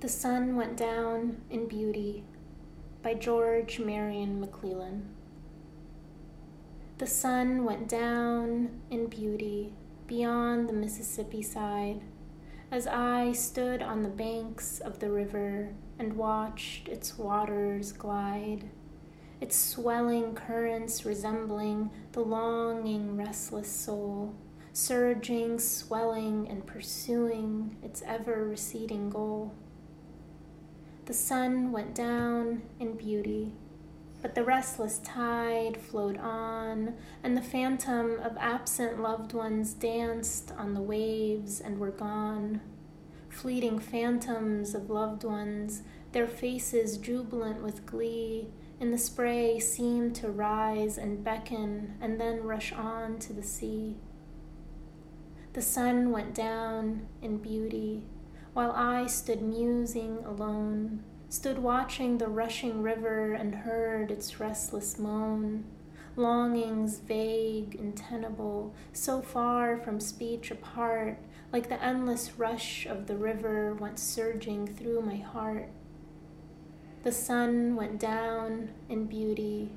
The Sun Went Down in Beauty by George Marion McClellan. The sun went down in beauty beyond the Mississippi side as I stood on the banks of the river and watched its waters glide, its swelling currents resembling the longing, restless soul, surging, swelling, and pursuing its ever receding goal. The sun went down in beauty, but the restless tide flowed on, and the phantom of absent loved ones danced on the waves and were gone. Fleeting phantoms of loved ones, their faces jubilant with glee, in the spray seemed to rise and beckon and then rush on to the sea. The sun went down in beauty while I stood musing alone, stood watching the rushing river and heard its restless moan, longings vague, and tenable, so far from speech apart, like the endless rush of the river went surging through my heart. The sun went down in beauty,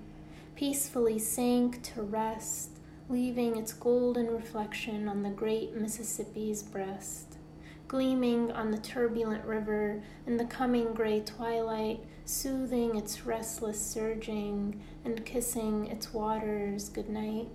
peacefully sank to rest, leaving its golden reflection on the great Mississippi's breast gleaming on the turbulent river in the coming gray twilight, soothing its restless surging and kissing its waters good night.